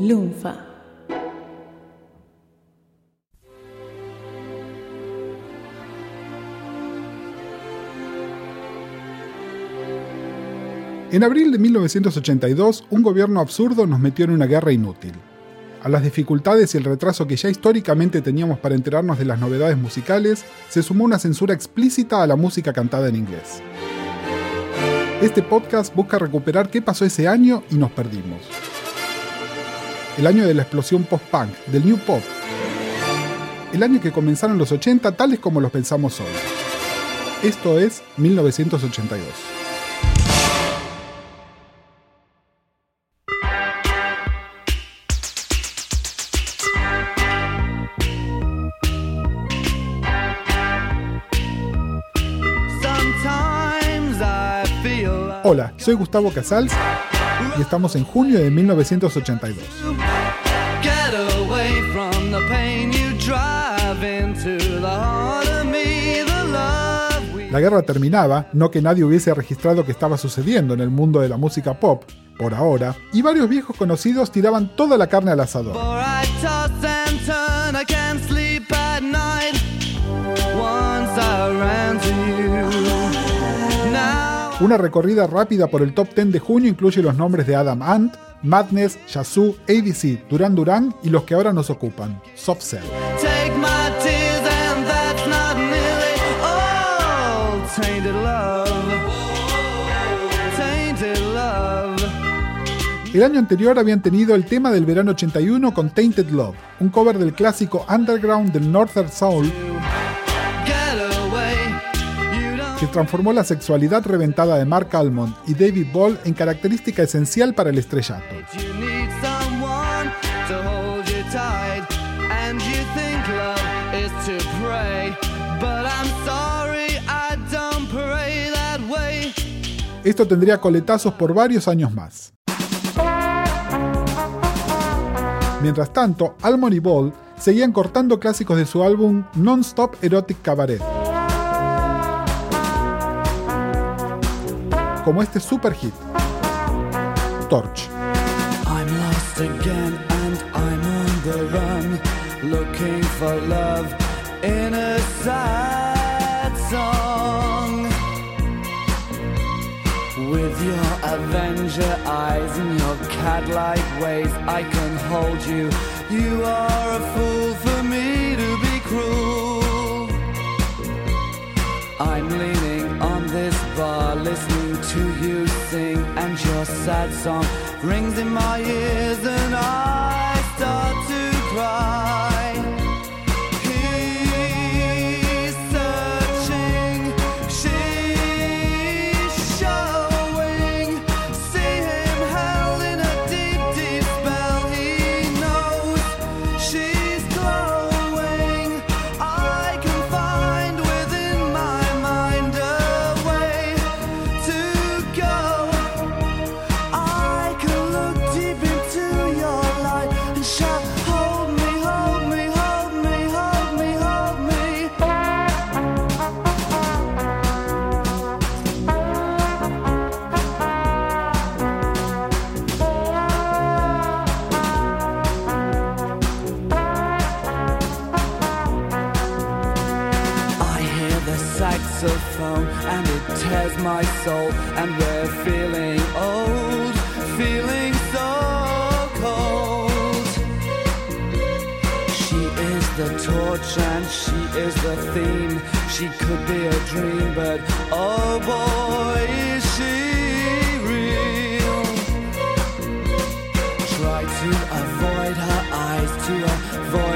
Lunfa. En abril de 1982, un gobierno absurdo nos metió en una guerra inútil. A las dificultades y el retraso que ya históricamente teníamos para enterarnos de las novedades musicales, se sumó una censura explícita a la música cantada en inglés. Este podcast busca recuperar qué pasó ese año y nos perdimos. El año de la explosión post-punk, del new pop. El año que comenzaron los 80 tales como los pensamos hoy. Esto es 1982. Hola, soy Gustavo Casals y estamos en junio de 1982. La guerra terminaba, no que nadie hubiese registrado que estaba sucediendo en el mundo de la música pop, por ahora, y varios viejos conocidos tiraban toda la carne al asador. Una recorrida rápida por el top 10 de junio incluye los nombres de Adam Ant, Madness, Yazoo, ADC, Duran Duran y los que ahora nos ocupan, Soft Cell. El año anterior habían tenido el tema del verano 81 con Tainted Love, un cover del clásico Underground del Northern Soul que transformó la sexualidad reventada de Mark Almond y David Ball en característica esencial para el estrellato. Esto tendría coletazos por varios años más. Mientras tanto, Almond y Ball seguían cortando clásicos de su álbum Non-Stop Erotic Cabaret. Como este super hit, Torch. I'm lost again and I'm on the run, looking for love in a sad song. With your Avenger eyes and your cat-like ways, I can hold you. You are a fool for me to be cruel. I'm leaning on this bar, listening to you sing, and your sad song rings in my ears, and I start to she could be a dream, but oh boy, is she real. Try to avoid her eyes, to avoid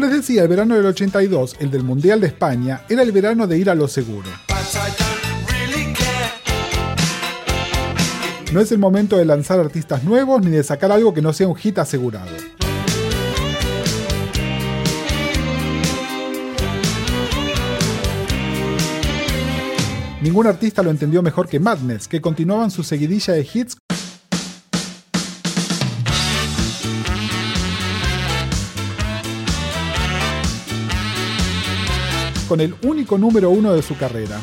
Como les decía, el verano del 82, el del Mundial de España, era el verano de ir a lo seguro. No es el momento de lanzar artistas nuevos ni de sacar algo que no sea un hit asegurado. Ningún artista lo entendió mejor que Madness, que continuaban su seguidilla de hits con el único número uno de su carrera.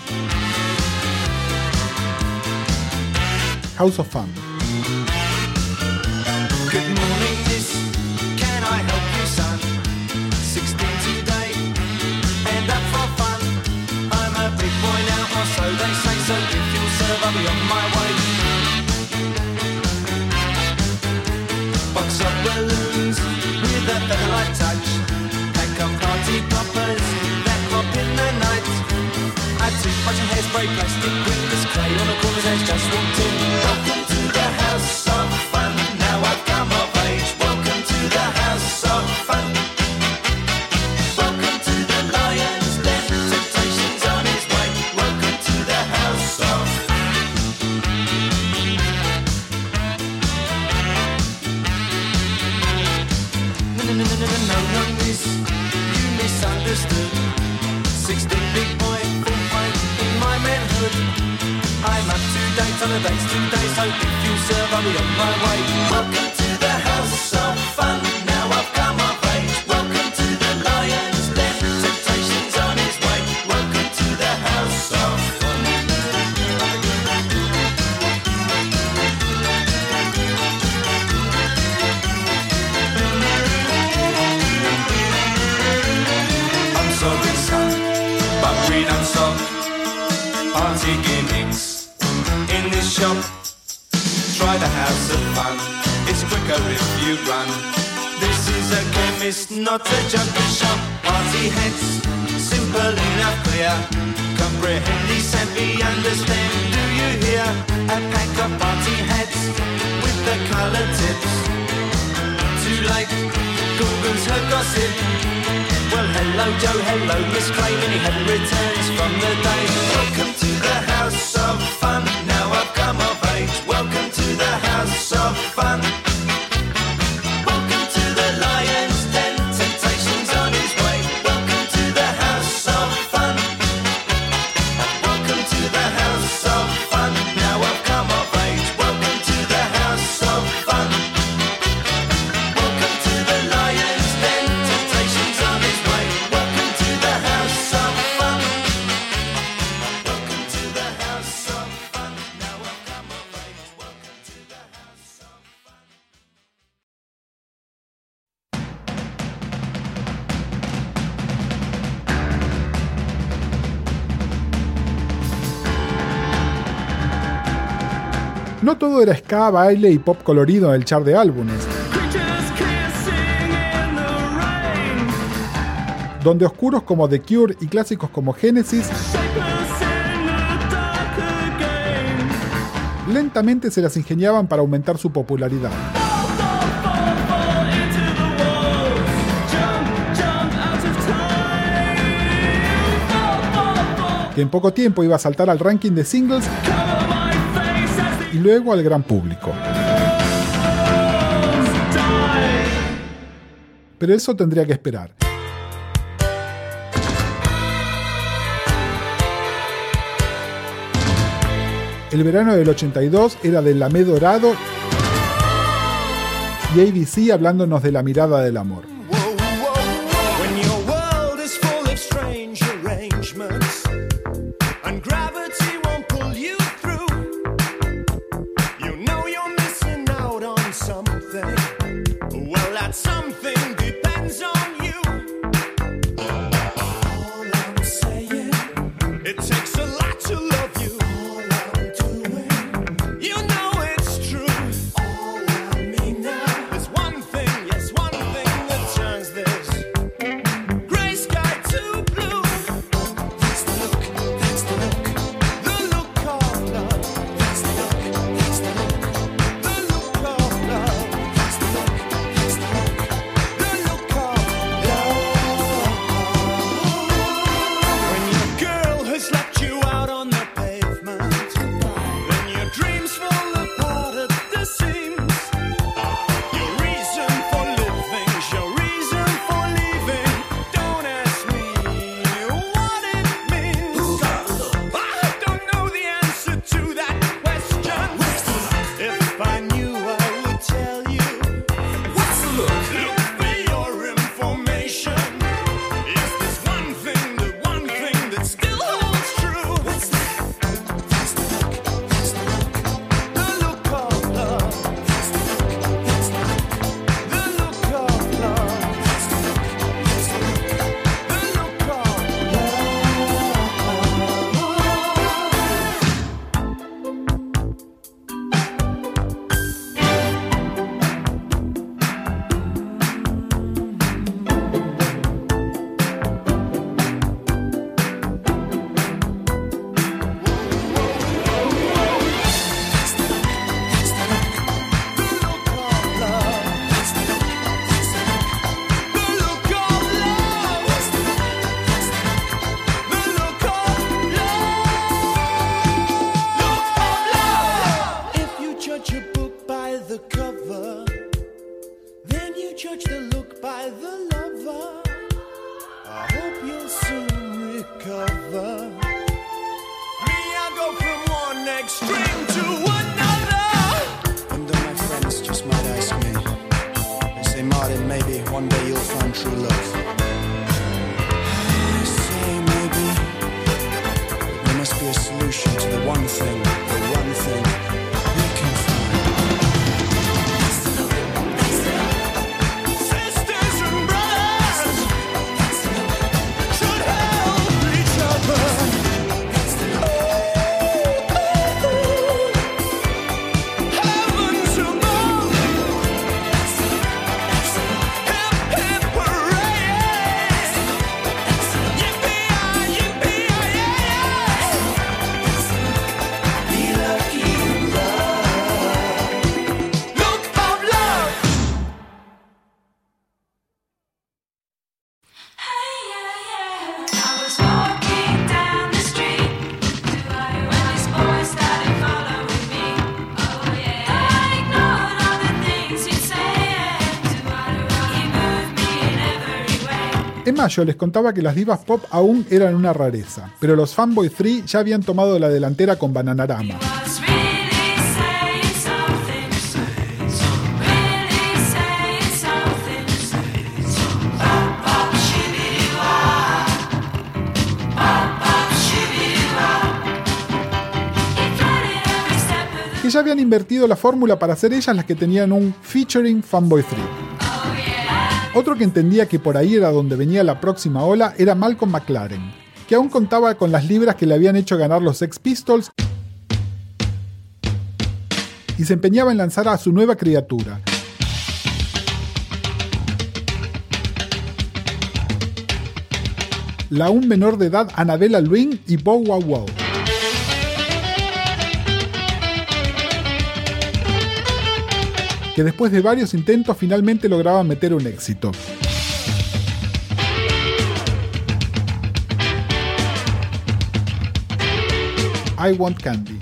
House of Fun. spray plastic with this clay on a corner's eyes just walked in. Not a shop. Party heads, simple enough, clear. Comprehend, savvy, understand. Do you hear? A pack of party heads with the color tips. Too late, Google's her gossip. Well, hello, Joe, hello, Miss Clay. Many had returns from the day. Welcome to the house of fun. No todo era ska, baile y pop colorido en el chart de álbumes. donde oscuros como The Cure y clásicos como Genesis lentamente se las ingeniaban para aumentar su popularidad. Que en poco tiempo iba a saltar al ranking de singles y luego al gran público. Pero eso tendría que esperar. El verano del 82 era del lamé dorado y ABC hablándonos de la mirada del amor. mayo les contaba que las divas pop aún eran una rareza, pero los Fanboy 3 ya habían tomado la delantera con Bananarama. que ya habían invertido la fórmula para hacer ellas las que tenían un featuring Fanboy 3. Otro que entendía que por ahí era donde venía la próxima ola era Malcolm McLaren, que aún contaba con las libras que le habían hecho ganar los Sex Pistols y se empeñaba en lanzar a su nueva criatura. La aún menor de edad Anabella Lwin y Bow Wow Wow. que después de varios intentos finalmente lograba meter un éxito. I Want Candy.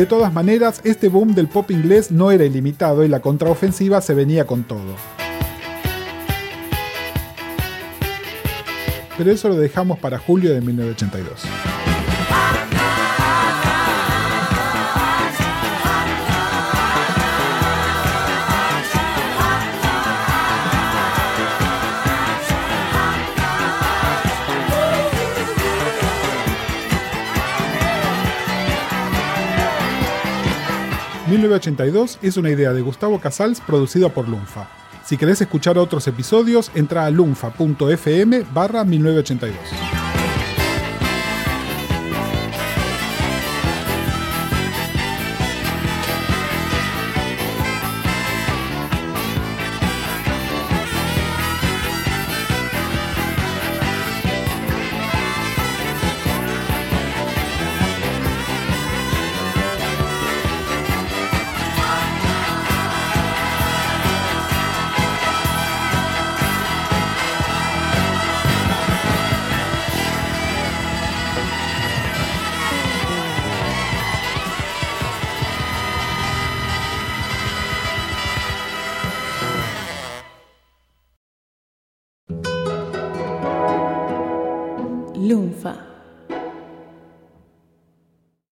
De todas maneras, este boom del pop inglés no era ilimitado y la contraofensiva se venía con todo. Pero eso lo dejamos para julio de 1982. ...1982 es una idea de Gustavo Casals producida por Lunfa. Si querés escuchar otros episodios, entra a lunfa.fm barra 1982.